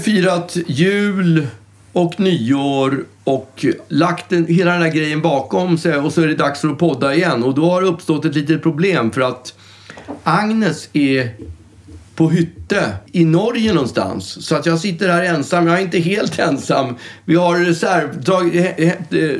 firat jul och nyår och lagt den, hela den här grejen bakom sig och så är det dags för att podda igen. Och då har det uppstått ett litet problem för att Agnes är på hytte i Norge någonstans. Så att jag sitter här ensam. Jag är inte helt ensam. Vi har reserv, tag,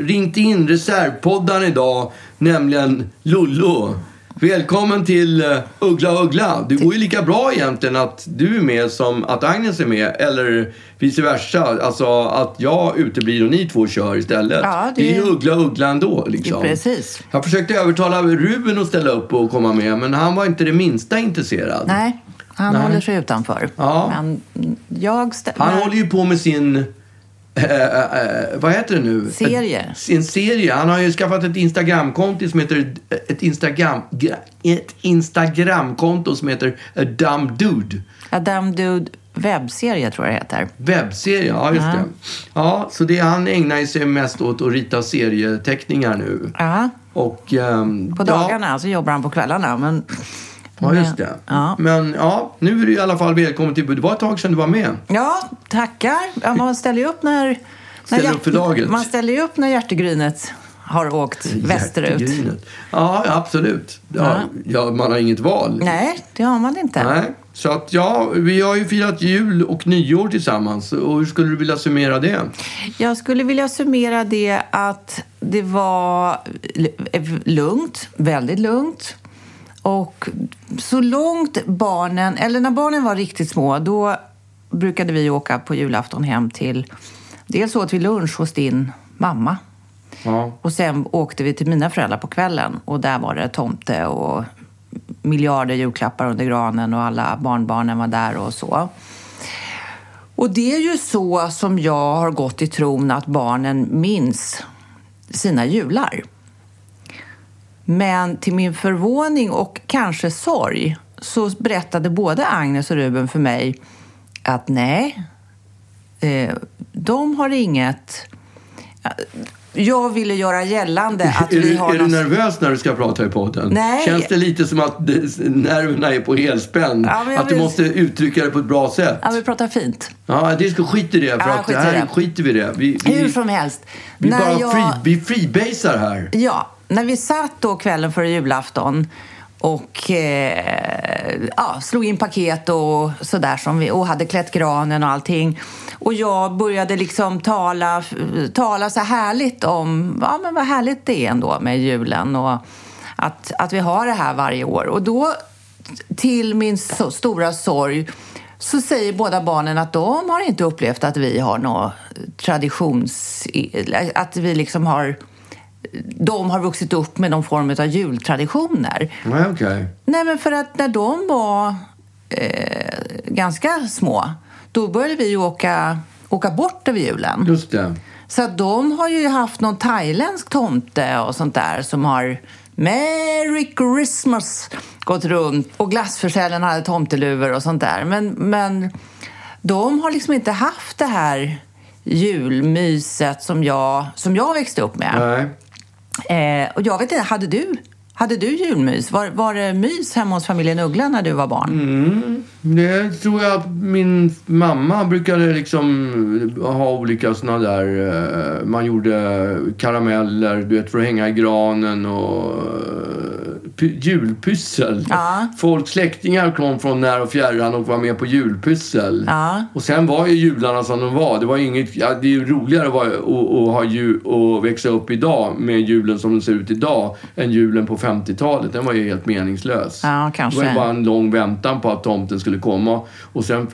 ringt in reservpoddan idag, nämligen Lollo. Välkommen till uh, Uggla Uggla. Det går ju lika bra egentligen att du är med som att Agnes är med. Eller vice versa. Alltså att jag uteblir och ni två kör istället. Ja, det... det- är ju Uggla Uggla ändå. Liksom. Precis. Jag försökte övertala Ruben att ställa upp och komma med, men han var inte det minsta intresserad. Nej, han Nej. håller sig utanför. Ja. Men jag stä- Han håller ju på med sin... eh, eh, eh, vad heter det nu? Serie. Sin serie. Han har ju skaffat ett Instagramkonto som heter... Ett, Instagram, ett Instagramkonto som heter A Dumb Dude. Adam Dude webbserie tror jag det heter. Webbserie, ja just Ja. det. Ja, så det, han ägnar sig mest åt att rita serieteckningar nu. Ja, Och, ehm, på ja, dagarna så jobbar han på kvällarna. Men, Ja, just det. Ja. Men ja, nu är du i alla fall välkommen till... Det var ett tag sedan du var med. ja, tackar. Ja, man ställer ju upp när... när Ställer upp för laget. Man ställer ju upp när hjärtegrynet har åkt västerut. Ja, absolut. Ja, ja. man har inget val. Nej, det har man inte. Nej. Så att ja, vi har ju firat jul och nyår tillsammans. Och hur skulle du vilja summera det? Jag skulle vilja summera det att det var lugnt, väldigt lugnt. Och så långt barnen, eller när barnen var riktigt små, då brukade vi åka på julafton hem till... Dels åt vi lunch hos din mamma Ja. och sen åkte vi till mina föräldrar på kvällen och där var det tomte och miljarder julklappar under granen och alla barnbarnen var där och så. Och det är ju så som jag har gått i tron att barnen minns sina jular. Men till min förvåning och kanske sorg så berättade både Agnes och Ruben för mig att nej, eh, de har inget... Jag ville göra gällande att är vi du, har är du någon- nervös när du ska prata i podden? Nej. Känns det lite som att nerverna är på helspänn? Ja, att du måste uttrycka det på ett bra sätt? Ja, vi pratar fint. Ja, det ska skit i det. För Ja, att skit här det. skiter vi i det. Vi, vi, Hur som helst. vi när bara jag- free, vi freebasar här. Ja, när vi satt då kvällen före julafton och eh, ja, slog in paket och sådär som vi, och hade klätt granen och allting. Och jag började liksom tala, tala så härligt om ja, men vad härligt det är ändå med julen och att, att vi har det här varje år. Och då, till min so stora sorg, så säger båda barnen att de har inte upplevt att vi har någon traditions... Att vi liksom har de har vuxit upp med någon form av jultraditioner. Nej, okej. Nej, men för att när de var eh, ganska små, då började vi åka, åka bort över julen. Just det. Så att de har ju haft någon thailändsk tomte och sånt där som har Merry Christmas gått runt och glassförsäljaren hade tomteluvor och sånt där. Men, men de har liksom inte haft det här julmyset som jag, som jag växte upp med. Nej. Eh, och jag vet inte, hade du, hade du julmys? Var, var det mys hemma hos familjen Uggla när du var barn? Mm. Det tror jag att min mamma brukade liksom ha olika såna där... Eh, man gjorde karameller, du vet, för att hänga i granen och eh, julpyssel. Ja. Folk, släktingar kom från när och fjärran och var med på julpyssel. Ja. Och sen var ju jularna som de var. Det var inget... Ja, det är ju roligare att, vara, att, ha jul, att växa upp idag med julen som den ser ut idag än julen på 50-talet. Den var ju helt meningslös. Ja, kanske. Det var ju bara en lång väntan på att tomten skulle komma. Och sen,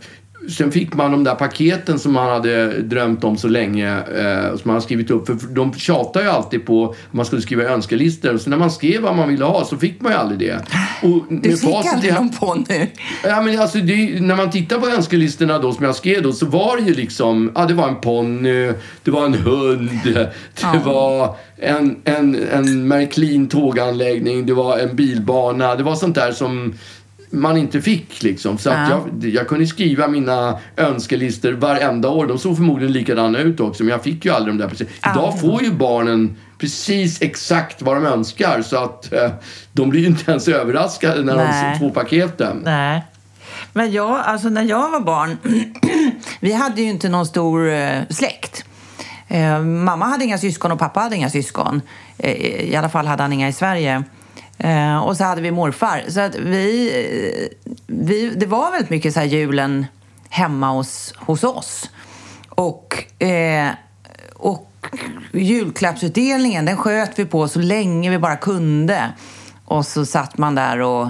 sen fick man de där paketen som man hade drömt om så länge. Eh, som man har skrivit upp. För de tjatar ju alltid på att man skulle skriva önskelistor. Så när man skrev vad man ville ha så fick man ju aldrig det. Och Du fick aldrig hand- någon ponny. Ja, men alltså, det, när man tittar på önskelistorna då, som jag skrev då, så var det ju liksom... Ja, det var en ponny, det var en hund, det Ja. var en, en, en Märklin tåganläggning, det var en bilbana. Det var sånt där som man inte fick liksom. Så att Ja. jag, jag kunde skriva mina önskelistor varenda år. De såg förmodligen likadana ut också, men jag fick ju aldrig de där precis. Idag får ju barnen precis exakt vad de önskar så att eh, de blir ju inte ens överraskade när Nej. de får paketen. Nej. Men jag, alltså när jag var barn vi hade ju inte någon stor eh, släkt. Eh, mamma hade inga syskon och pappa hade inga syskon. Eh, I alla fall hade han inga i Sverige. Eh, och så hade vi morfar. Så att vi, eh, vi, det var väldigt mycket så här julen hemma hos, hos oss. Och, eh, och julklappsutdelningen, den sköt vi på så länge vi bara kunde. Och så satt man där och,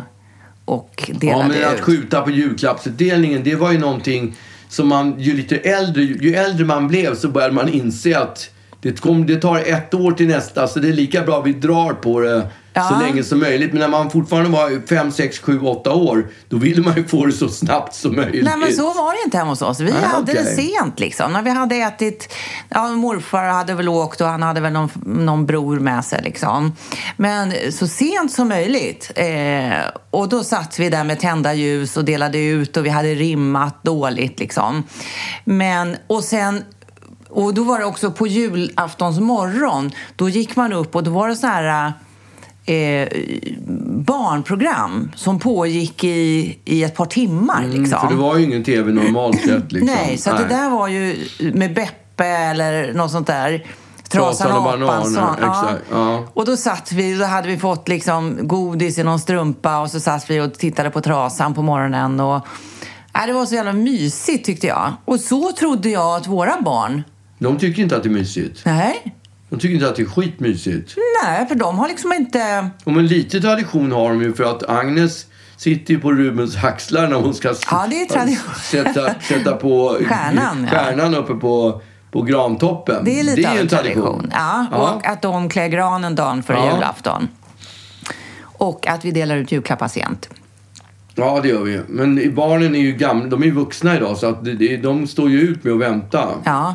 och delade Ja, men att ut. skjuta på julklappsutdelningen, det var ju någonting som man, ju lite äldre, ju äldre man blev så började man inse att det, kom, det tar ett år till nästa, så det är lika bra vi drar på det Ja. så länge som möjligt. Men när man fortfarande var 5, 6, 7, 8 år, då ville man ju få det så snabbt som möjligt. Nej, men så var det inte hemma hos oss. Vi Nej, hade det okej. sent liksom. När vi hade ätit, ja, morfar hade väl åkt och han hade väl någon, någon bror med sig liksom. Men så sent som möjligt. Eh, och då satt vi där med tända ljus och delade ut och vi hade rimmat dåligt liksom. Men, och sen och då var det också på julaftons morgon, då gick man upp och då var det så här eh, barnprogram som pågick i, i ett par timmar. Liksom. Mm, För det var ju ingen tv normalt sett. Liksom. Nej, så att det där var ju med Beppe eller något sånt där. Trasan och apan. exakt, ja. Och då satt vi, då hade vi fått liksom godis i någon strumpa och så satt vi och tittade på Trasan på morgonen. Och, nej, det var så jävla mysigt tyckte jag. Och så trodde jag att våra barn... De tycker inte att det är mysigt. Nej, De tycker inte att det är skitmysigt. nej för de har liksom inte... Och men lite tradition har de ju för att Agnes sitter ju på Rubens axlar när hon ska Ja, det är tradition. sätta, sätta på Stjärnan, ja. stjärnan uppe på, på grantoppen. Det är lite ju av en en tradition. Ja, Ja. Och att de klär granen dagen före Ja. julafton. Och att vi delar ut julklappar sent. Ja, det gör vi. Men barnen är ju gamla, de är vuxna idag så att det, det, de står ju ut med att vänta. Ja,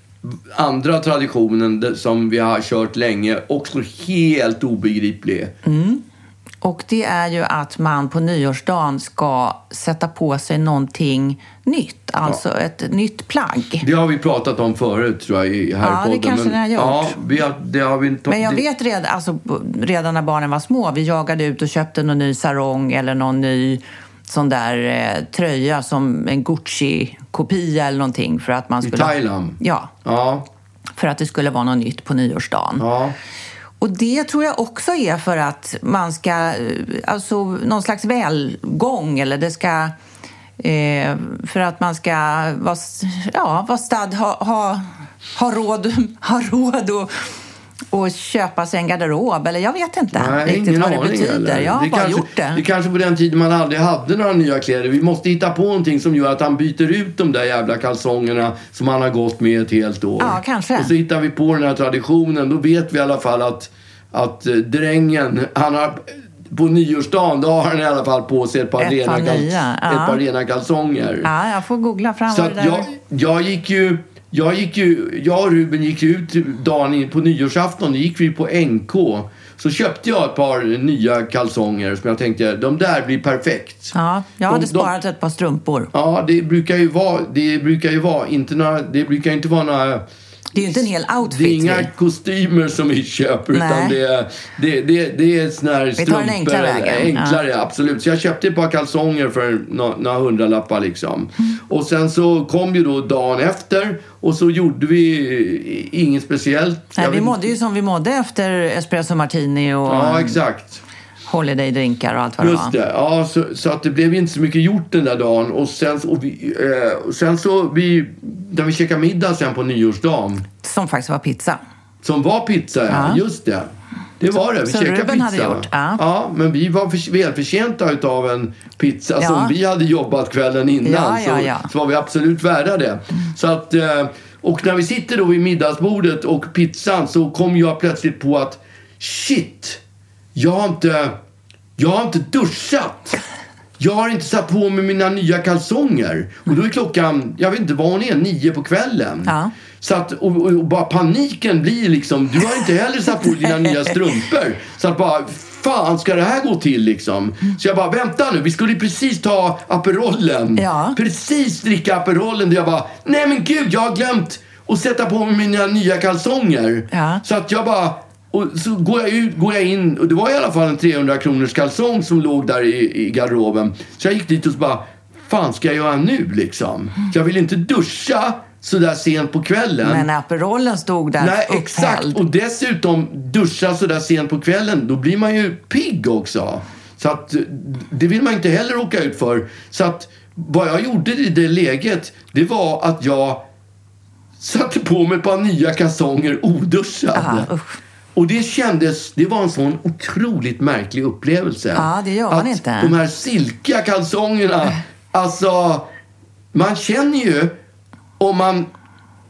andra traditionen som vi har kört länge. Också helt obegriplig. Och det är ju att man på nyårsdagen ska sätta på sig någonting nytt. Alltså ett nytt plagg. Det har vi pratat om förut tror jag i här Ja, det kanske ni har gjort. Ja, vi har, det har vi inte... Men jag vet redan, alltså, redan när barnen var små, vi jagade ut och köpte någon ny sarong eller någon ny sån där eh, tröja som en Gucci-kopia eller någonting för att man I skulle... Thailand? Ja, Ja, för att det skulle vara något nytt på nyårsdagen. ja. Och det tror jag också är för att man ska, eh, alltså någon slags välgång eller det ska, eh, för att man ska vara, ja, vara stadd, ha, ha, ha råd, ha råd och, och köpa sig en garderob. Eller jag vet inte Nej, riktigt vad det betyder. heller. Jag har det bara kanske, gjort det. Det kanske på den tiden man aldrig hade några nya kläder. Vi måste hitta på någonting som gör att han byter ut de där jävla kalsongerna som han har gått med ett helt år. Ja, kanske. Och så hittar vi på den här traditionen. Då vet vi i alla fall att, att eh, drängen, han har på nyårsdagen, då har han i alla fall på sig ett par, Ett par rena, kals- nya, ja. ett par rena kalsonger. Ja, jag får googla fram Så det där jag, jag gick ju... Jag, gick ju, jag och Ruben gick ut dagen på nyårsafton. Då gick vi på NK. Så köpte jag ett par nya kalsonger som jag tänkte, de där blir perfekt. Ja, jag De- hade de- sparat ett par strumpor. Ja, det brukar ju vara, det brukar ju vara inte några, det brukar inte vara några Det är ju inte en hel outfit. Det är inga vi. kostymer som vi köper utan Nej. det är, det, det, det är såna här tar den strumpor. enkla vägen. Enklare, absolut. Så jag köpte ett par kalsonger för några, några hundralappar liksom. Mm. Och sen så kom ju då dagen efter och så gjorde vi inget speciellt. Nej, Jag vi vet mådde ju som vi mådde efter espresso martini och Ja, exakt. Holiday-drinkar och allt vad det Just var. det. Ja, så, så att det blev inte så mycket gjort den där dagen. Och sen, och vi, eh, och sen så, vi, när vi käkade middag sen på nyårsdagen, Som faktiskt var pizza. som var pizza, ja. Ja. Just det. Det var det. Vi Som käkade Ruben pizza. hade gjort, ja. men vi var för, välförtjänta utav en pizza Ja. som vi hade jobbat kvällen innan. Ja, ja, så, ja. så var vi absolut värda det. Så att, eh, och när vi sitter då vid middagsbordet och pizzan så kom jag plötsligt på att shit, jag har inte, jag har inte duschat. Jag har inte satt på mig mina nya kalsonger. Och då är klockan, jag vet inte vad hon är, nio på kvällen. Ja. Så att, och, och, bara paniken blir liksom, du har inte heller satt på dina nya strumpor. Så att bara, fan ska det här gå till liksom? Så jag bara, vänta nu, vi skulle precis ta Aperollen. Ja. Precis dricka Aperollen. Och jag bara, nej men gud, jag har glömt att sätta på mig mina nya kalsonger. Ja. Så att jag bara, och så går jag, ut, går jag in, och det var i alla fall en 300 kronors kalsong som låg där i, i garderoben. Så jag gick dit och så bara, fan ska jag göra nu liksom? Så jag vill inte duscha så där sent på kvällen. Men Aperolen stod där Nej, upphälld. exakt. Och dessutom duscha så där sent på kvällen, då blir man ju pigg också. Så att det vill man inte heller råka ut för. Så att vad jag gjorde i det läget, det var att jag satte på mig ett par nya kalsonger oduschad. Aha, usch. Och det kändes, det var en sån otroligt märklig upplevelse. Ja, det gör man att inte. de här silkiga kalsongerna, alltså man känner ju om man,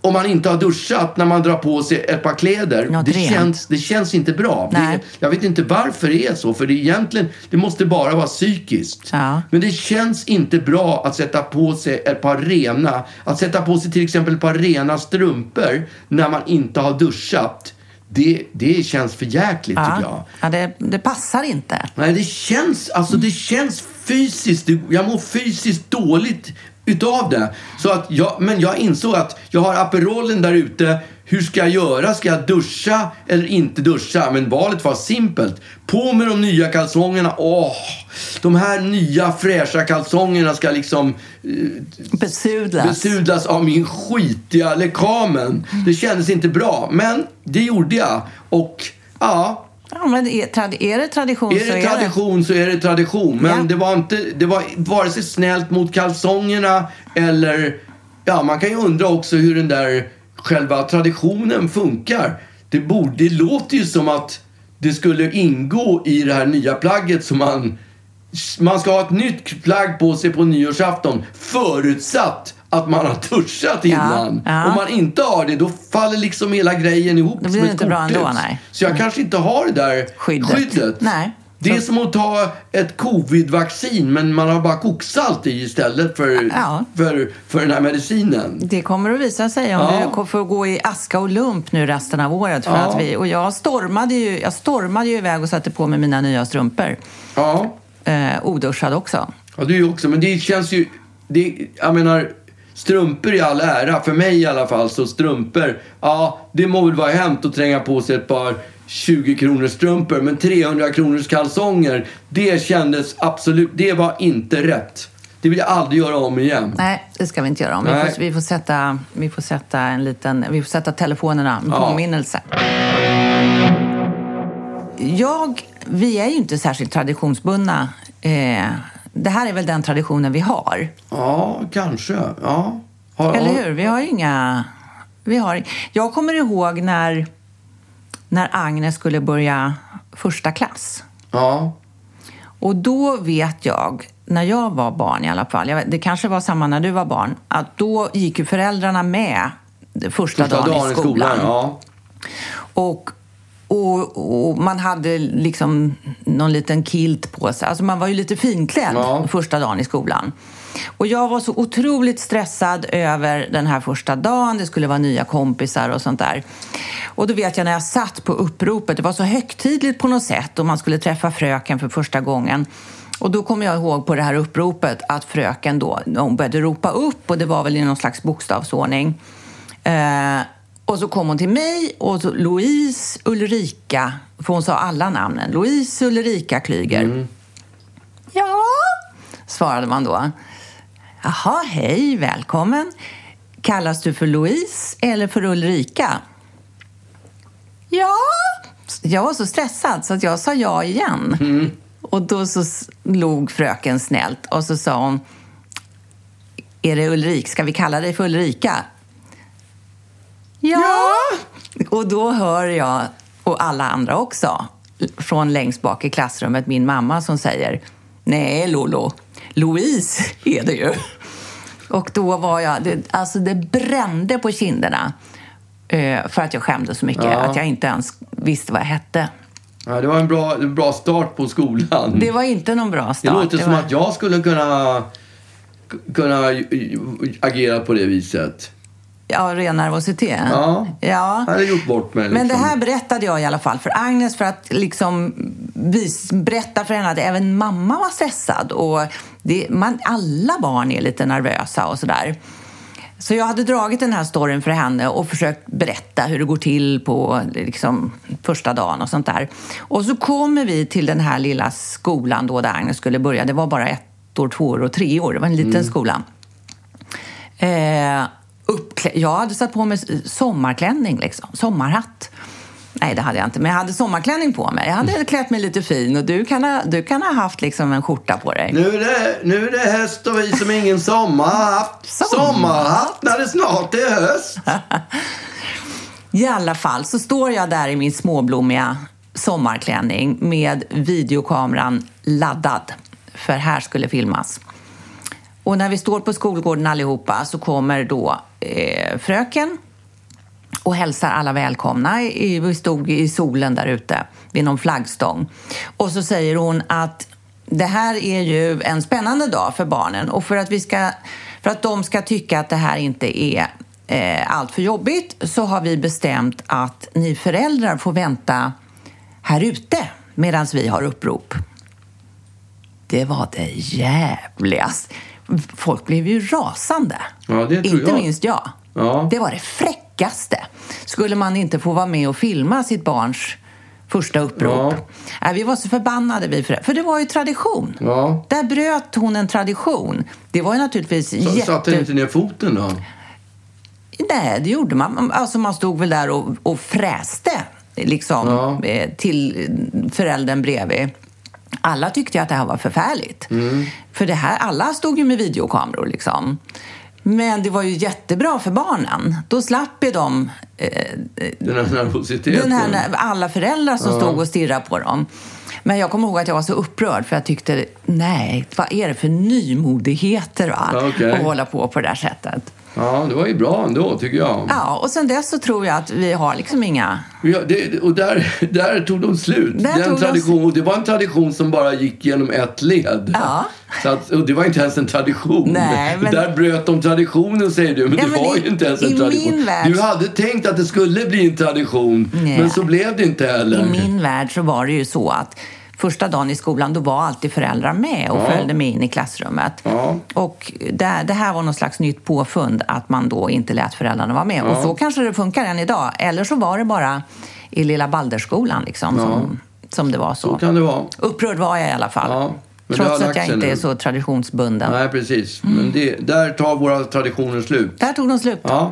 om man inte har duschat när man drar på sig ett par kläder. Något det, rent. känns, det känns inte bra. Nej. Det, jag vet inte varför det är så, för det egentligen, det måste bara vara psykiskt. Ja. Men det känns inte bra att sätta på sig ett par rena, att sätta på sig till exempel ett par rena strumpor när man inte har duschat. Det, det känns för jäkligt tycker jag. Ja, ja det, det passar inte. Nej, det känns, alltså det känns fysiskt, jag mår fysiskt dåligt utav det. Så att jag, men jag insåg att jag har Aperolen där ute. Hur ska jag göra? Ska jag duscha eller inte duscha? Men valet var simpelt. På med de nya kalsongerna. Åh, de här nya fräscha kalsongerna ska liksom Besudlas. besudlas av min skitiga lekamen. Det kändes inte bra, men det gjorde jag. Och ja, Ja, men är, det tradition är så det är tradition så är det tradition. Men Ja. det var inte, det var vare sig snällt mot kalsongerna eller, ja man kan ju undra också hur den där själva traditionen funkar. Det, borde, det låter ju som att det skulle ingå i det här nya plagget som man, man ska ha ett nytt plagg på sig på nyårsafton förutsatt att man har duschat innan. ja. Om man inte har det, då faller liksom hela grejen ihop Då blir som det ett inte bra ändå, nej. Så jag kanske inte har det där Skyddet. Nej. Det är som att ta ett covid-vaccin men man har bara koksalt i istället för, Ja. för, för den här medicinen. Det kommer att visa sig om Ja. du får gå i aska och lump nu resten av året. För Ja. att vi, och jag stormade, ju, jag stormade ju iväg och satte på mig mina nya strumpor. Ja, Eh, oduschad också. ja ju också. Men det känns ju... Det, jag menar, strumpor i all ära. För mig i alla fall så strumpor. Ja, det må väl vara hänt att tränga på sig ett par 20 kronors strumpor. Men 300 kronors kalsonger. Det kändes absolut... Det var inte rätt. Det vill jag aldrig göra om igen. Nej, det ska vi inte göra om. Vi får, vi får, sätta, vi får sätta en liten... Vi får sätta telefonerna, en Ja. påminnelse. Jag, vi är ju inte särskilt traditionsbundna. Eh, det här är väl den traditionen vi har. Ja, kanske. Ja. Har, Eller hur? Vi har inga... Vi har, jag kommer ihåg när, när Agnes skulle börja första klass. Ja. Och då vet jag, när jag var barn i alla fall, vet, det kanske var samma när du var barn, att då gick ju föräldrarna med första, Första dagen, i skolan. ja. Och, och, och man hade liksom någon liten kilt på sig. Alltså man var ju lite finklädd Ja. första dagen i skolan. Och jag var så otroligt stressad över den här första dagen. Det skulle vara nya kompisar och sånt där. Och då vet jag när jag satt på uppropet, det var så högtidligt på något sätt och man skulle träffa fröken för första gången. Och då kommer jag ihåg på det här uppropet att fröken då, hon började ropa upp och det var väl i någon slags bokstavsordning. Eh, Och så kom hon till mig och så Louise Ulrika, för hon sa alla namnen. Louise Ulrika Klyger. Ja, svarade man då. Jaha, hej, välkommen. Kallas du för Louise eller för Ulrika? Ja. Jag var så stressad så att jag sa ja igen. Och då så log fröken snällt och så sa hon Är det Ulrik? Ska vi kalla dig för Ulrika? Ja! Och då hör jag, och alla andra också, från längst bak i klassrummet min mamma som säger Nej, Lolo, Louise är det ju. Och då var jag, det, alltså det brände på kinderna eh, för att jag skämdes så mycket Ja. att jag inte ens visste vad jag hette. Ja, det var en bra, en bra start på skolan. Det var inte någon bra Det start. låter som var... att jag skulle kunna, kunna agera på det viset. Ja, ren nervositet. Ja. ja. Hade gjort bort mig. Men det liksom. här berättade jag i alla fall för Agnes för att liksom vis, berätta för henne att även mamma var stressad. Och det, man, alla barn är lite nervösa och sådär. Så jag hade dragit den här storyn för henne och försökt berätta hur det går till på liksom, första dagen och sånt där. Och så kommer vi till den här lilla skolan då där Agnes skulle börja. Det var bara ett år, två år och tre år. Det var en liten skola. Eh, uppklä- jag hade satt på mig sommarklänning, liksom. sommarhatt. Nej, det hade jag inte, men jag hade sommarklänning på mig. Jag hade klätt mig lite fin och du kan ha, du kan ha haft liksom en skjorta på dig. Nu är, det, nu är det höst och vi som ingen sommar haft Sommar. sommarhatt när det snart är höst. I alla fall så står jag där i min småblommiga sommarklänning med videokameran laddad, för här skulle filmas. Och när vi står på skolgården allihopa så kommer då eh, fröken och hälsar alla välkomna. Vi stod i solen där ute vid någon flaggstång. Och så säger hon att det här är ju en spännande dag för barnen och för att, vi ska, för att de ska tycka att det här inte är eh, allt för jobbigt så har vi bestämt att ni föräldrar får vänta här ute medan vi har upprop. Det var det jävligaste! Folk blev ju rasande. Ja, Inte jag. minst jag. Ja. Det var det fräckaste. Skulle man inte få vara med och filma sitt barns första upprop? Nej, vi var så förbannade vi för det. För det var ju tradition. Ja. Där bröt hon en tradition. Det var ju naturligtvis Så jätte... satte inte ner foten då? Nej, det gjorde man. Alltså man stod väl där och, och fräste liksom, Ja. eh, till föräldern bredvid. Alla tyckte ju att det här var förfärligt. Mm. För det här, alla stod ju med videokameror liksom. Men det var ju jättebra för barnen. Då slapp ju de eh, Den här nervositeten. den här, alla föräldrar som stod och stirrade på dem. Men jag kommer ihåg att jag var så upprörd för jag tyckte, nej, vad är det för nymodigheter va? Ja, okej. att hålla på på det där sättet. Ja, det var ju bra ändå tycker jag. Ja, och sen dess så tror jag att vi har liksom inga... Ja, det, och där, där tog de slut. Där Den de tradition, och det var en tradition som bara gick genom ett led. Ja. Så att, och det var inte ens en tradition. Nej, men- Där bröt de traditionen säger du, men Ja, det men var i- ju inte ens en tradition. värld- Du hade tänkt att det skulle bli en tradition, Nej. men så blev det inte heller. I min värld så var det ju så att första dagen i skolan då var alltid föräldrar med och Ja. följde med in i klassrummet. Ja. Och det, det här var någon slags nytt påfund att man då inte lät föräldrarna vara med. Och så kanske det funkar än idag. Eller så var det bara i lilla Balderskolan liksom, som, som det var så. Så kan det vara. Upprörd var jag i alla fall. Ja, Trots att jag inte nu. är så traditionsbunden. Nej, precis. Mm. Men det, där tar våra traditioner slut. Där tog de slut. Ja.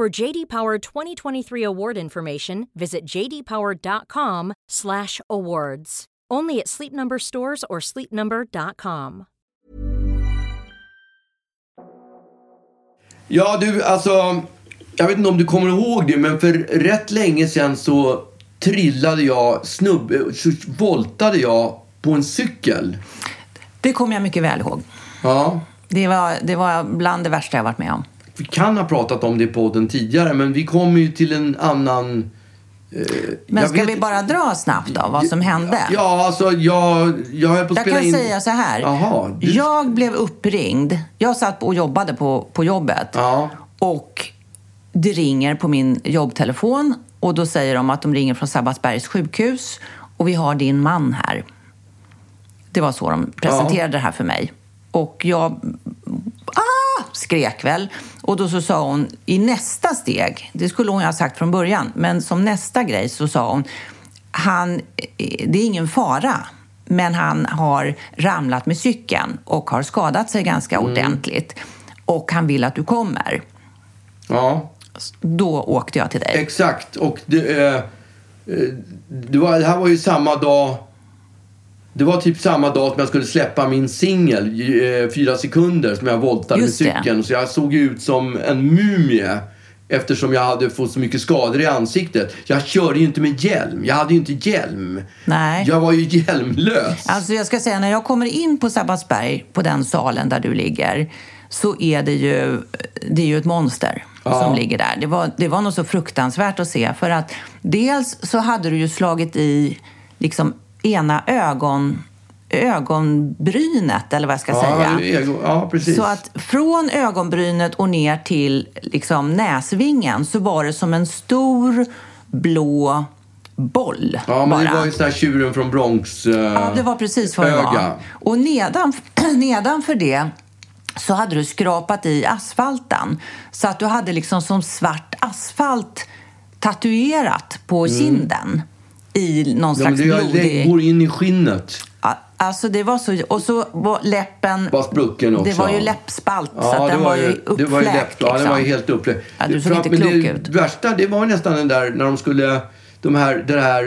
For JD Power 2023 award information, visit jdpower.com/awards. Only at Sleep Number stores or sleepnumber.com. Ja, du, alltså. Jag vet inte om du kommer ihåg det, men för rätt länge sedan så trillade jag, snubb, så voltade jag på en cykel. Det kommer jag mycket väl ihåg. Ja. Det var, det var bland det värsta jag varit med om. Vi kan ha pratat om det i podden tidigare, men vi kommer ju till en annan... Eh, Men ska vet- vi bara dra snabbt då vad som hände? Ja, alltså jag, jag höll på att Jag spela kan in... säga så här. Jaha, du- Jag blev uppringd. Jag satt och jobbade på, på jobbet. Ja. Och det ringer på min jobbtelefon. Och då säger de att de ringer från Sabbatsbergs sjukhus. Och vi har din man här. Det var så de presenterade det här för mig. Och jag ah, skrek väl. Och då så sa hon i nästa steg, det skulle hon ju ha sagt från början, men som nästa grej så sa hon, han, det är ingen fara, men han har ramlat med cykeln och har skadat sig ganska ordentligt. Och han vill att du kommer. Ja, Då åkte jag till dig. exakt. Och det, eh, eh, det, var, det här var ju samma dag... Det var typ samma dag som jag skulle släppa min singel, eh, Fyra sekunder, som jag voltade Just med det. cykeln. Så jag såg ut som en mumie. Eftersom jag hade fått så mycket skador i ansiktet. Jag körde ju inte med hjälm. Jag hade ju inte hjälm. Nej. Jag var ju hjälmlös. Alltså jag ska säga, när jag kommer in på Sabbatsberg, på den salen där du ligger, så är det ju, det är ju ett monster Ja. som ligger där. Det var, det var nog så fruktansvärt att se, för att dels så hade du ju slagit i liksom ena ögon, ögonbrynet, eller vad jag ska ja, säga. ego- ja, precis. Så att från ögonbrynet och ner till liksom näsvingen så var det som en stor blå boll ja, men bara. det var ju sån här tjuren från Bronx. eh, Ja, det var precis vad det var. Och nedan, nedanför det så hade du skrapat i asfalten. Så att du hade liksom som svart asfalt tatuerat på kinden i någon. Ja, slags det, det blodig... går in i skinnet. Alltså det var så... Och så var läppen... Var sprucken också. Det var ju läppspalt, så Ja, det den var ju det var ju uppfläkt. läpp, ja, den liksom. var ju helt uppfläkt. Ja, du såg Fram- inte klok det ut. värsta, det var nästan den där när de skulle... De här, den här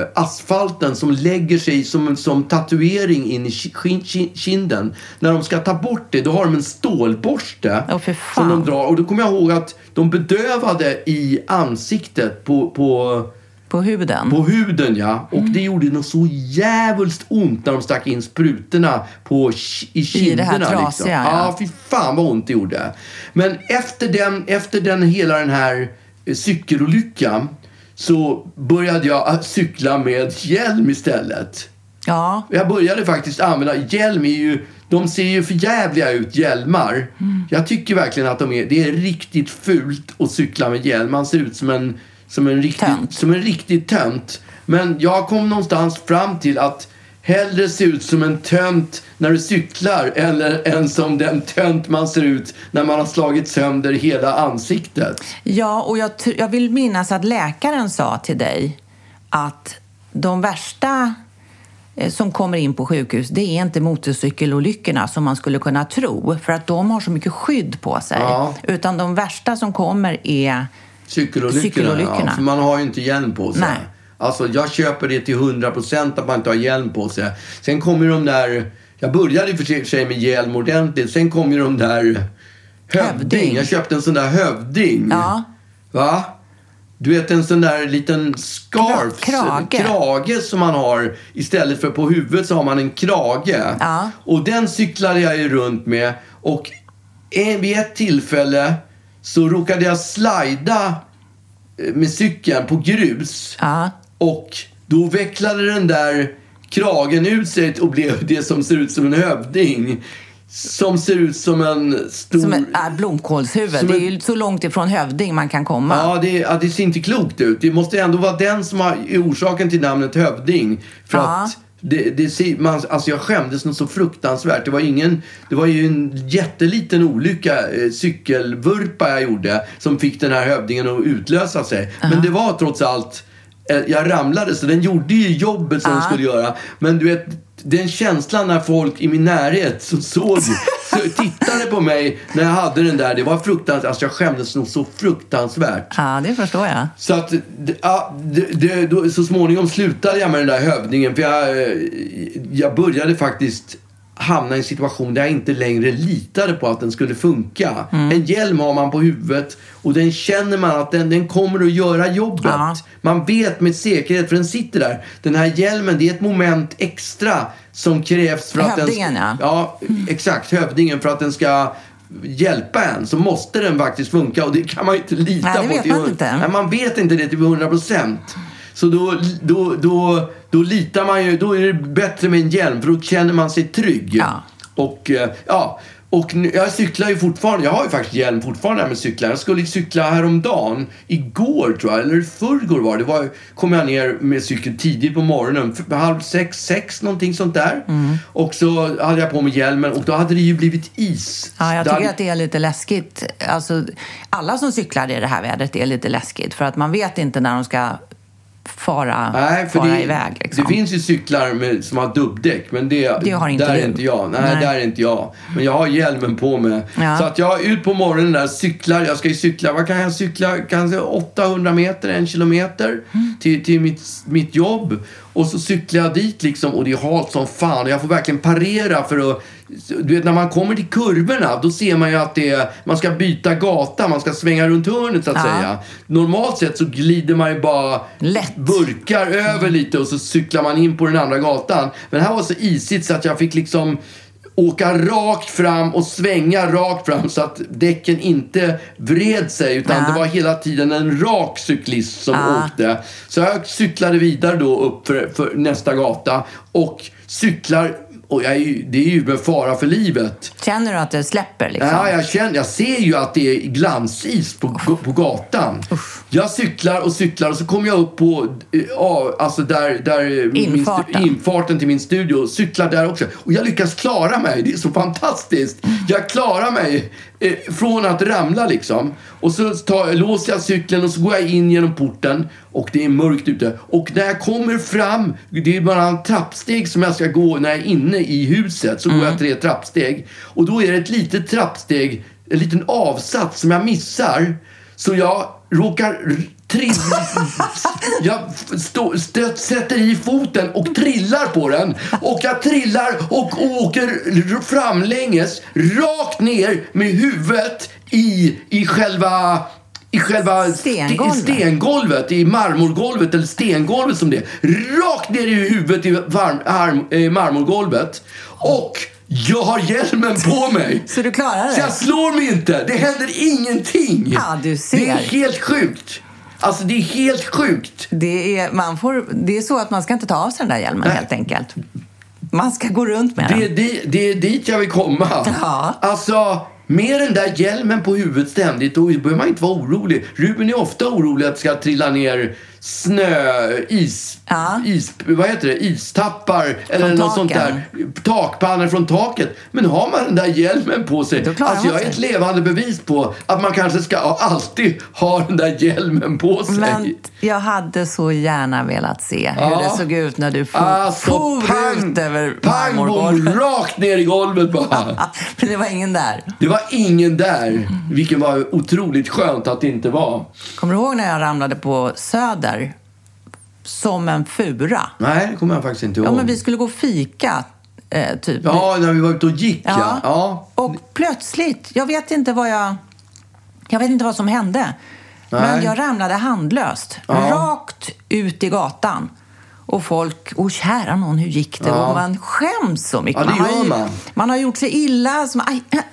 eh, asfalten som lägger sig som, som tatuering in i ki- kin, kin, kinden. När de ska ta bort det, då har de en stålborste. För som de drar. Och då kommer jag ihåg att de bedövade i ansiktet på, på På huden. på huden ja. Och Mm. det gjorde nog så jävligt ont när de stack in sprutorna på, i kinderna. här liksom. trasiga, ja. ja. fy fan vad ont det gjorde. Men efter den, efter den hela den här eh, cykelolyckan så började jag att cykla med hjälm istället. Ja. Jag började faktiskt använda, hjälm är ju, de ser ju för jävliga ut hjälmar. Mm. Jag tycker verkligen att de är, det är riktigt fult att cykla med hjälm. Man ser ut som en, som en riktig, Tönt. som en riktig tönt. Men jag kom någonstans fram till att hellre se ut som en tönt när du cyklar eller än som den tönt man ser ut när man har slagit sönder hela ansiktet. Ja, och jag, jag vill minnas att läkaren sa till dig att de värsta eh, som kommer in på sjukhus, det är inte motorcykelolyckorna som man skulle kunna tro, för att de har så mycket skydd på sig. Ja. Utan de värsta som kommer är... Cykelolyckorna, Cykelolyckorna. Ja, för man har ju inte hjälm på sig. Nej. Alltså jag köper det till 100% att man inte har hjälm på sig. Sen kommer de där, jag började för sig med hjälm ordentligt, sen kom ju de där hövding. Hövding. Jag köpte en sån där hövding. Ja. Va? Du vet en sån där liten scarf, Kra- krage. krage som man har. Istället för på huvudet så har man en krage. Ja. Och den cyklade jag ju runt med. Och vid ett tillfälle så råkade jag slida eh, med cykeln på grus. Ja. Och då vecklade den där kragen ut sig och blev det som ser ut som en hövding. Som ser ut som en stor... Som ett äh, blomkålshuvud. Som Det är en- ju så långt ifrån hövding man kan komma. Ja det, ja, det ser inte klokt ut. Det måste ändå vara den som har, är orsaken till namnet hövding. För Ja. att det, det man, alltså jag skämdes något så fruktansvärt. Det var, ingen, det var ju en jätteliten olycka, eh, cykelvurpa jag gjorde, som fick den här hövdingen att utlösa sig. Men det var trots allt, eh, jag ramlade så den gjorde ju jobbet som den Ja. skulle göra. Men du vet, den känslan när folk i min närhet som såg, så tittade på mig när jag hade den där. Det var fruktansvärt. Alltså jag skämdes nog så fruktansvärt. Ja, det förstår jag. Så att, ja, det, det, då, så småningom slutade jag med den där hövdingen. För jag, eh, jag började faktiskt hamna i en situation där jag inte längre litade på att den skulle funka. En hjälm har man på huvudet och den känner man att den, den kommer att göra jobbet. Ja. Man vet med säkerhet, för den sitter där. Den här hjälmen, det är ett moment extra som krävs för att Hövdingen, den... ja. Ja, exakt. Hövdingen för att den ska hjälpa en så måste den faktiskt funka och det kan man ju inte lita Nej, det på. vet man inte. Nej, man vet inte det till 100 procent. Så då, då, då, då litar man ju, då är det bättre med en hjälm för då känner man sig trygg. Ja. Och eh, ja, och nu, jag cyklar ju fortfarande, jag har ju faktiskt hjälm fortfarande med cyklar. Jag skulle cykla häromdagen, igår tror jag, eller i förrgår var det. Var, kom jag ner med cykeln tidigt på morgonen, halv sex, sex någonting sånt där. Mm. Och så hade jag på mig hjälmen och då hade det ju blivit is. Ja, jag tycker hade- att det är lite läskigt. Alltså, alla som cyklar i det här vädret är lite läskigt för att man vet inte när de ska fara, Nej, för fara det, iväg. Liksom. det finns ju cyklar med, som har dubbdäck, men det, Det har inte där du. är inte jag. Nej, Nej. där är inte jag. Men jag har hjälmen på mig. Ja. Så att jag är ut på morgonen där, cyklar. Jag ska ju cykla, vad kan jag cykla? Kanske 800 meter, en kilometer Mm. till, till mitt, mitt jobb. Och så cyklar jag dit liksom och det är halt som fan. Och jag får verkligen parera för att... Du vet när man kommer till kurvorna då ser man ju att det är, man ska byta gata, man ska svänga runt hörnet så att Ja. säga. Normalt sett så glider man ju bara Lätt. burkar över lite och så cyklar man in på den andra gatan. Men här var så isigt så att jag fick liksom åka rakt fram och svänga rakt fram så att däcken inte vred sig utan Ja. det var hela tiden en rak cyklist som Ja. åkte. Så jag cyklade vidare då upp för, för nästa gata och cyklar och jag är ju, det är ju med fara för livet. Känner du att det släpper? Liksom? Ja, jag, känner, jag ser ju att det är glansis på, på gatan. Jag cyklar och cyklar och så kommer jag upp på eh, ja, alltså där, där eh, min Infarten. stu- infarten till min studio. Cyklar där också. Och jag lyckas klara mig. Det är så fantastiskt. Jag klarar mig eh, från att ramla liksom. Och så tar, låser jag cykeln och så går jag in genom porten. Och det är mörkt ute. Och när jag kommer fram, det är bara en trappsteg som jag ska gå när jag är inne i huset. Så går jag tre trappsteg. Och då är det ett litet trappsteg, en liten avsats som jag missar. Så jag råkar trilla... Jag stå, stöt, sätter i foten och trillar på den. Och jag trillar och åker framlänges, rakt ner med huvudet i, i själva... I själva st- Stengolvet. stengolvet, i marmorgolvet eller stengolvet som det är. Rakt ner i huvudet i varm, arm, eh, marmorgolvet. Och jag har hjälmen på mig. Så du klarar Så det? jag slår mig inte. Det händer ingenting. Ja, du ser. Det är helt sjukt. Alltså det är helt sjukt. Det är, man får, det är så att man ska inte ta av sig den där hjälmen Nej. helt enkelt. Man ska gå runt med Det den. di, det är dit jag vill komma. Ja. Alltså, med den där hjälmen på huvudet ständigt, då behöver man inte vara orolig. Ruben är ofta orolig att det ska trilla ner snö, is, Ja. is, vad heter det? istappar eller något sånt där. Takpannor från taket. Men har man den där hjälmen på sig, alltså jag är ett levande bevis på att man kanske ska alltid ha den där hjälmen på sig. Men jag hade så gärna velat se hur Ja. det såg ut när du for, Alltså, for pang, ut över pang, bom, rakt ner i golvet bara. Men det var ingen där. Det var ingen där, vilket var otroligt skönt att det inte var. Kommer du ihåg när jag ramlade på Söder? Som en fura. Nej, det kommer jag faktiskt inte ihåg. Ja, men vi skulle gå och fika, eh, typ. Ja, när vi var ute och gick, ja. ja. Och plötsligt, jag vet inte vad jag... Jag vet inte vad som hände. Men Nej. jag ramlade handlöst. Ja. Rakt ut i gatan. Och folk, och kära någon, hur gick det? Ja. Och man skäms så mycket. Ja, det har ju- man. Man har gjort sig illa. Som, aj, äh, äh.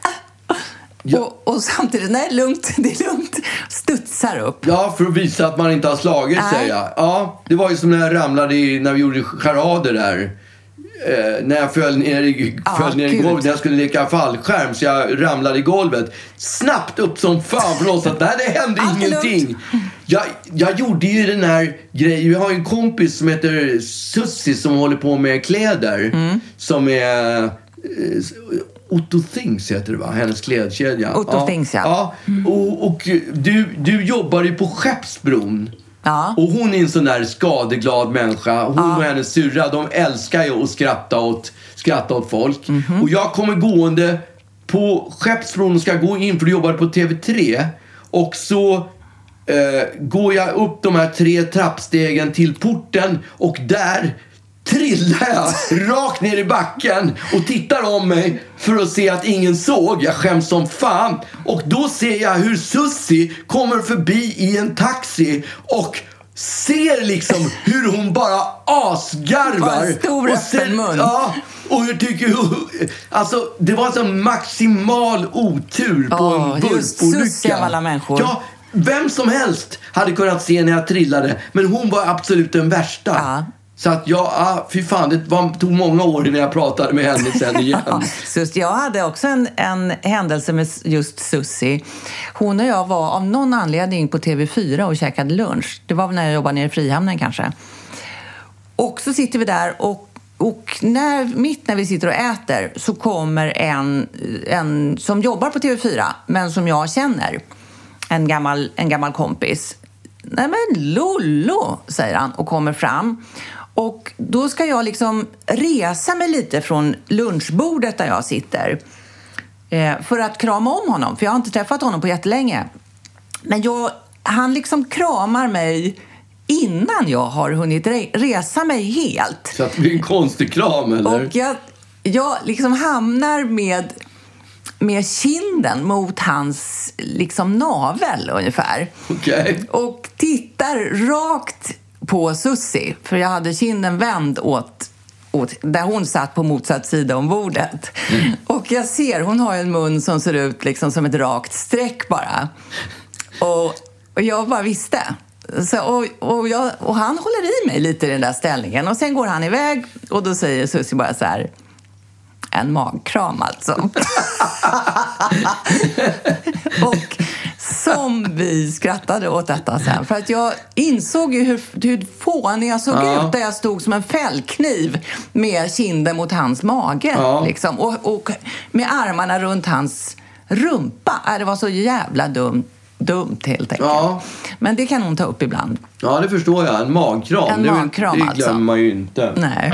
Ja. Och, och samtidigt, nej, lugnt, det är lugnt. Studsar upp. Ja, för att visa att man inte har slagit Nej. sig. Ja. ja, det var ju som när jag ramlade i, när vi gjorde charader där. Eh, när jag föll ner i, föll ner i golvet när jag skulle leka fallskärm så jag ramlade i golvet. Snabbt upp som fan för oss att nej, det hände Allt ingenting. Jag, jag gjorde ju den här grejen. Jag har en kompis som heter Sussi som håller på med kläder. Mm. Som är... Otto Things heter det va? Hennes klädkedja. Otto Things, ja. ja. Och, och du, du jobbar ju på Skeppsbron. Ja. Och hon är en sån där skadeglad människa. Hon och hennes syrra, de älskar ju att skratta åt, skratta åt folk. Mhm. Och jag kommer gående på Skeppsbron och ska gå in, för du jobbade på TV3. Och så eh, går jag upp de här tre trappstegen till porten och där trillar jag rakt ner i backen och tittar om mig för att se att ingen såg. Jag skäms som fan. Och då ser jag hur Sussi kommer förbi i en taxi och ser liksom hur hon bara asgarvar. Stor och öppen mun. Ja, och hur tycker Alltså, det var sån maximal otur på Ja, en burkolycka. Sussi av alla människor. Ja, vem som helst hade kunnat se när jag trillade. Men hon var absolut den värsta. Ja. Så att jag, ah, fy fan, det var, tog många år innan jag pratade med henne sen igen. Sus, jag hade också en, en händelse med just Sussi. Hon och jag var av någon anledning på TV4 och käkade lunch. Det var väl när jag jobbade nere i Frihamnen kanske. Och så sitter vi där och, och när, mitt när vi sitter och äter så kommer en, en som jobbar på TV4 men som jag känner. En gammal, en gammal kompis. Nej men Lollo, säger han och kommer fram. Och då ska jag liksom resa mig lite från lunchbordet där jag sitter. Eh, för att krama om honom, för jag har inte träffat honom på jättelänge. Men jag, han liksom kramar mig innan jag har hunnit re- resa mig helt. Så att det blir en konstig kram, eller? Och jag, jag liksom hamnar med, med kinden mot hans liksom navel ungefär. Okej. Och tittar rakt på Sussi, för jag hade kinden vänd åt, åt där hon satt på motsatt sida om bordet. Och jag ser, hon har en mun som ser ut liksom som ett rakt streck bara. Och, och jag bara visste. Så, och, och, jag, och han håller i mig lite i den där ställningen. Och sen går han iväg och då säger Susie bara så här. En magkram alltså. och som vi skrattade åt detta sen. För att jag insåg ju hur, hur fånig jag såg Ja. ut där jag stod som en fällkniv med kinden mot hans mage. Ja. Liksom, och, och med armarna runt hans rumpa. Äh, Det var så jävla dumt, dumt helt enkelt. Ja. Men det kan hon ta upp ibland. Ja, det förstår jag. En magkram. En det, magkram, det glömmer alltså. man ju inte. Nej.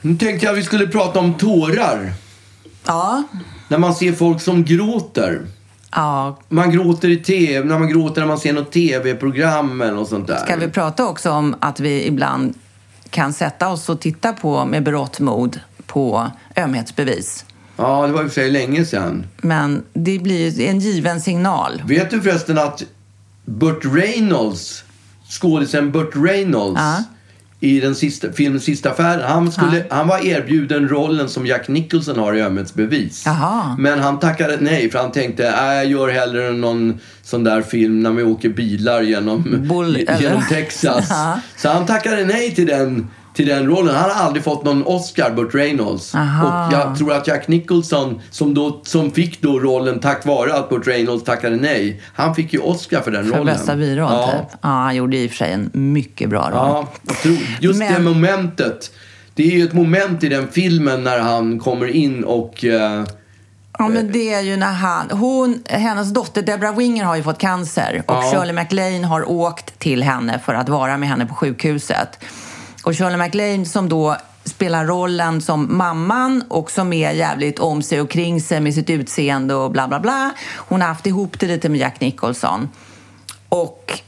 Nu tänkte jag att vi skulle prata om tårar. Ja. När man ser folk som gråter. ja. Man gråter i tv, när man gråter när man ser något tv-program eller något sånt där. Ska vi prata också om att vi ibland kan sätta oss och titta på med berått mod på ömhetsbevis. Ja, det var i och för sig länge sedan. Men det blir en given signal. Vet du förresten att Burt Reynolds, skådisen Burt Reynolds Ja. I den sista, filmen Sista affären, han, skulle, han var erbjuden rollen som Jack Nicholson har i Ömhetsbevis. Men han tackade nej för han tänkte äh, jag gör hellre någon sån där film när vi åker bilar genom, Bull- genom Texas. Ja. Så han tackade nej till den, till den rollen. Han har aldrig fått någon Oscar, Burt Reynolds. Aha. Och jag tror att Jack Nicholson, som, då, som fick då rollen tack vare att Burt Reynolds tackade nej, han fick ju Oscar för den För rollen. bästa biroll, ja. typ. Ja, han gjorde i och för sig en mycket bra roll. Ja, just Men- det momentet. Det är ju ett moment i den filmen när han kommer in och... eh, Ja, men det är ju när han... Hon, hennes dotter Deborah Winger har ju fått cancer och Ja. Shirley MacLaine har åkt till henne för att vara med henne på sjukhuset. Och Shirley MacLaine som då spelar rollen som mamman och som är jävligt om sig och kring sig med sitt utseende och bla bla bla. Hon har haft ihop det lite med Jack Nicholson. Och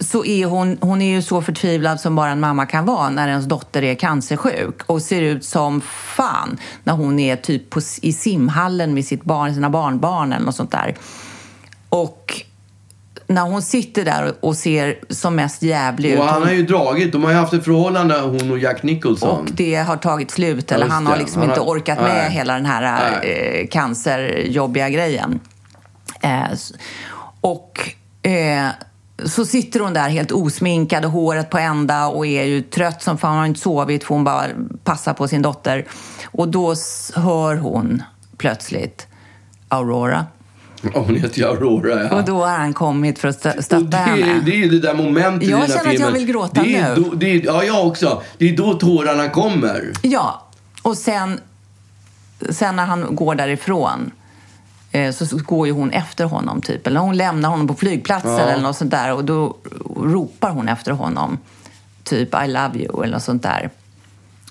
så är hon, hon är ju så förtvivlad som bara en mamma kan vara när ens dotter är cancersjuk och ser ut som fan när hon är typ på, i simhallen med sitt barn, sina barnbarn eller något sånt där. Och när hon sitter där och ser som mest jävlig ut. Och han har ju dragit. De har ju haft ett förhållande, hon och Jack Nicholson. Och det har tagit slut. Eller han har liksom Han inte har- orkat nej. med hela den här eh, cancerjobbiga grejen. Eh, och eh, så sitter hon där helt osminkad och håret på ända och är ju trött som fan. Hon har inte sovit för hon bara passar på sin dotter. Och då hör hon plötsligt Aurora. Ja, hon heter ju Aurora, ja. Och då har han kommit för att stötta det, henne. är, det är det där momentet Jag i den här känner att jag filmen. vill gråta det är nu. Då, det är, ja, jag också. Det är då tårarna kommer. Ja, och sen, sen när han går därifrån eh, så så går ju hon efter honom, typ. Eller hon lämnar honom på flygplatsen Ja. eller något sånt där och då ropar hon efter honom. Typ I love you eller något sånt där.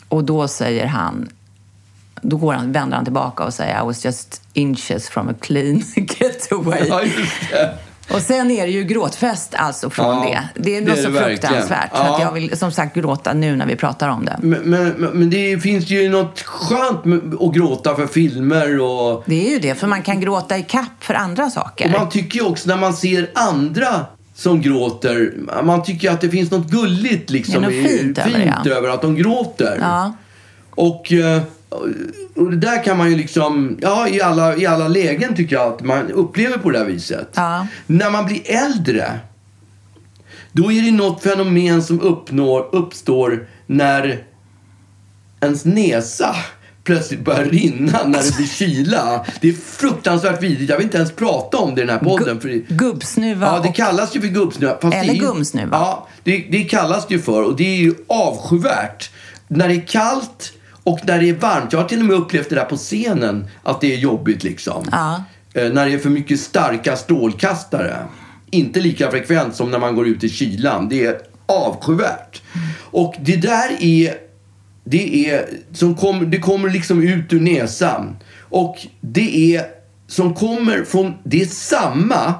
Och då säger han, då går han, vänder han tillbaka och säger I was just inches from a clean getaway. Ja, det. Och sen är det ju gråtfest alltså från Ja, det. Det är det något är så det fruktansvärt. Ja. att jag vill som sagt gråta nu när vi pratar om det. Men, men, men det finns ju något skönt med att gråta för filmer och... Det är ju det, för man kan gråta i kapp för andra saker. Och man tycker ju också när man ser andra som gråter, man tycker att det finns något gulligt liksom. Det är något i- fint över det, ja. över att de gråter. Och, eh, och det där kan man ju liksom, ja i alla, i alla lägen tycker jag att man upplever på det här viset. Ja. När man blir äldre, då är det något fenomen som uppnår, uppstår när ens näsa plötsligt börjar rinna när det blir kyla. Det är fruktansvärt vidrigt. Jag vill inte ens prata om det i den här podden. För Gubbsnuva Ja, det kallas ju för gubbsnuva. fast Eller det är gumsnuva. Ja, det, det kallas det ju för. Och det är ju avskyvärt. När det är kallt och när det är varmt. Jag har till och med upplevt det där på scenen. Att det är jobbigt liksom. Ja. Eh, när det är för mycket starka strålkastare. Inte lika frekvent som när man går ut i kylan. Det är avskyvärt. Och det där är... Det, är, som kom, det kommer liksom ut ur näsan. Och det är som kommer från... Det är samma...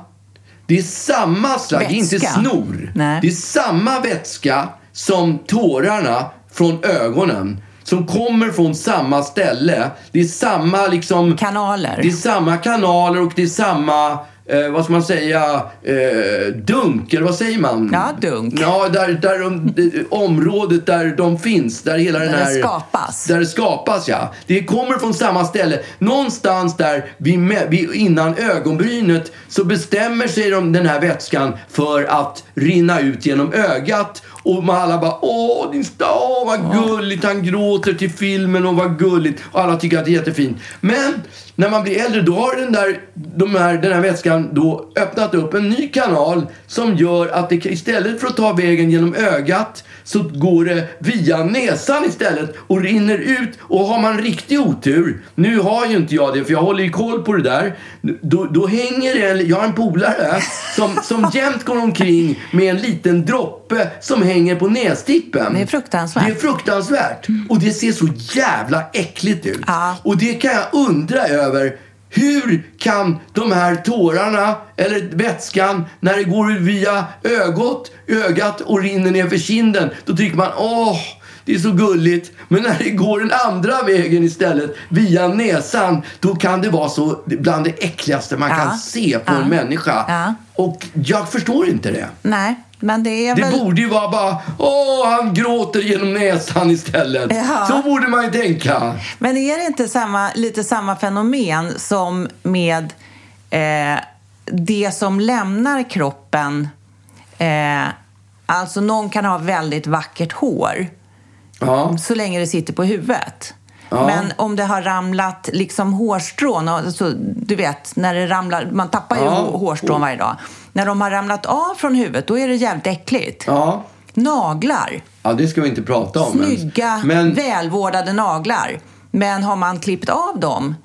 Det är samma slag, det är inte Vätska. snor. Nej. Det är samma vätska som tårarna från ögonen. Som kommer från samma ställe. Det är samma liksom... Kanaler. Det är samma kanaler och det är samma, eh, vad ska man säga, eh, dunk, eller vad säger man? Ja, dunk. Ja, där, där de, det, området där de finns, där hela den Där här... det skapas. Där det skapas, ja. Det kommer från samma ställe. Någonstans där vid, me- vid, innan ögonbrynet så bestämmer sig de, den här vätskan för att rinna ut genom ögat. Och man alla bara åh, din sta, åh vad gulligt, han gråter till filmen och vad gulligt. Och alla tycker att det är jättefint. Men när man blir äldre då har den där, de här, den här vätskan då öppnat upp en ny kanal som gör att det istället för att ta vägen genom ögat så går det via näsan istället och rinner ut. Och har man riktig otur, nu har ju inte jag det för jag håller ju koll på det där. Då, då hänger det, en- jag har en polare som, som jämt går omkring med en liten droppe som hänger på nästippen. Det är fruktansvärt. Det är fruktansvärt. Och det ser så jävla äckligt ut. Ja. Och det kan jag undra över. Hur kan de här tårarna, eller vätskan, när det går via ögot, ögat och rinner ner för kinden, då tycker man åh, det är så gulligt. Men när det går den andra vägen istället, via näsan, då kan det vara så bland det äckligaste man Ja. kan se på Ja. en människa. Ja. Och jag förstår inte det. Nej, men det är Det väl... borde ju vara bara, åh, han gråter genom näsan istället. Ja. Så borde man ju tänka. Men är det inte samma, lite samma fenomen som med eh, det som lämnar kroppen? Eh, alltså någon kan ha väldigt vackert hår Ja. så länge det sitter på huvudet. Ja. Men om det har ramlat liksom hårstrån, alltså, du vet, när det ramlar, man tappar ju Ja. hå- hårstrån varje dag. När de har ramlat av från huvudet, då är det jävligt äckligt. Ja. Naglar, ja, det ska vi inte prata om snygga, Men, välvårdade naglar. Men har man klippt av dem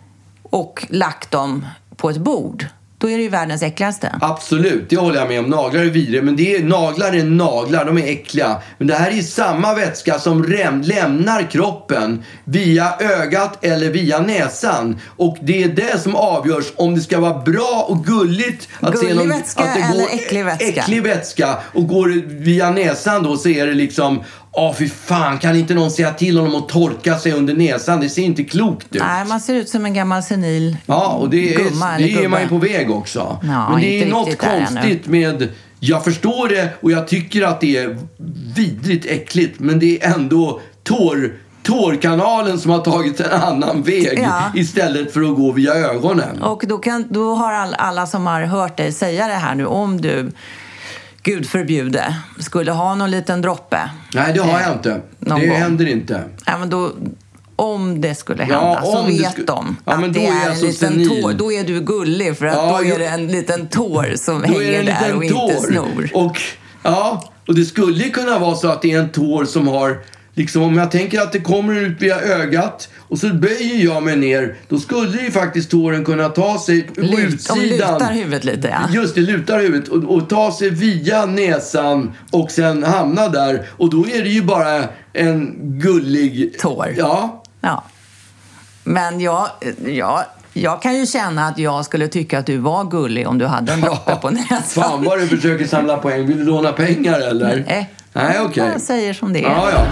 och lagt dem på ett bord, då är det ju världens äckligaste. Absolut, det håller jag med om. Naglar är vidriga, men det är, naglar är naglar, de är äckliga. Men det här är samma vätska som rem, lämnar kroppen via ögat eller via näsan. Och det är det som avgörs om det ska vara bra och gulligt att Gullig se någon, vätska att det eller går äcklig vätska? äcklig vätska. Och går det via näsan då så är det liksom Åh fy fan, kan inte någon säga till honom att torka sig under näsan? Det ser inte klokt ut. Nej, man ser ut som en gammal senil Ja, och det är, gumma det är man ju på väg också. Ja, Men det är något konstigt med... Jag förstår det och jag tycker att det är vidrigt äckligt. Men det är ändå tår, tårkanalen som har tagit en annan väg Ja. istället för att gå via ögonen. Och då, kan, då har all, alla som har hört dig säga det här nu, om du, Gud förbjude, skulle ha någon liten droppe. Nej, det har jag inte. någon Det gång. händer inte. Ja, men då, om det skulle Ja, hända så om det vet sku- de Ja, att då det är är en så liten senil. tår. Då är du gullig för att Ja, då är det en liten tår som hänger där och inte tår. snor. Och, ja, och det skulle kunna vara så att det är en tår som har... Liksom om jag tänker att det kommer ut via ögat och så böjer jag mig ner. Då skulle ju faktiskt tåren kunna ta sig på Lut- om utsidan. lutar huvudet lite, ja. Just det, lutar huvudet och, och ta sig via näsan och sen hamna där. Och då är det ju bara en gullig... Tår. Ja. Ja. Men jag, jag, jag kan ju känna att jag skulle tycka att du var gullig om du hade en droppe på näsan. Fan vad du försöker samla poäng. Vill du låna pengar eller? Nej. Nej, okej. Jag säger som det är. Ja, ja.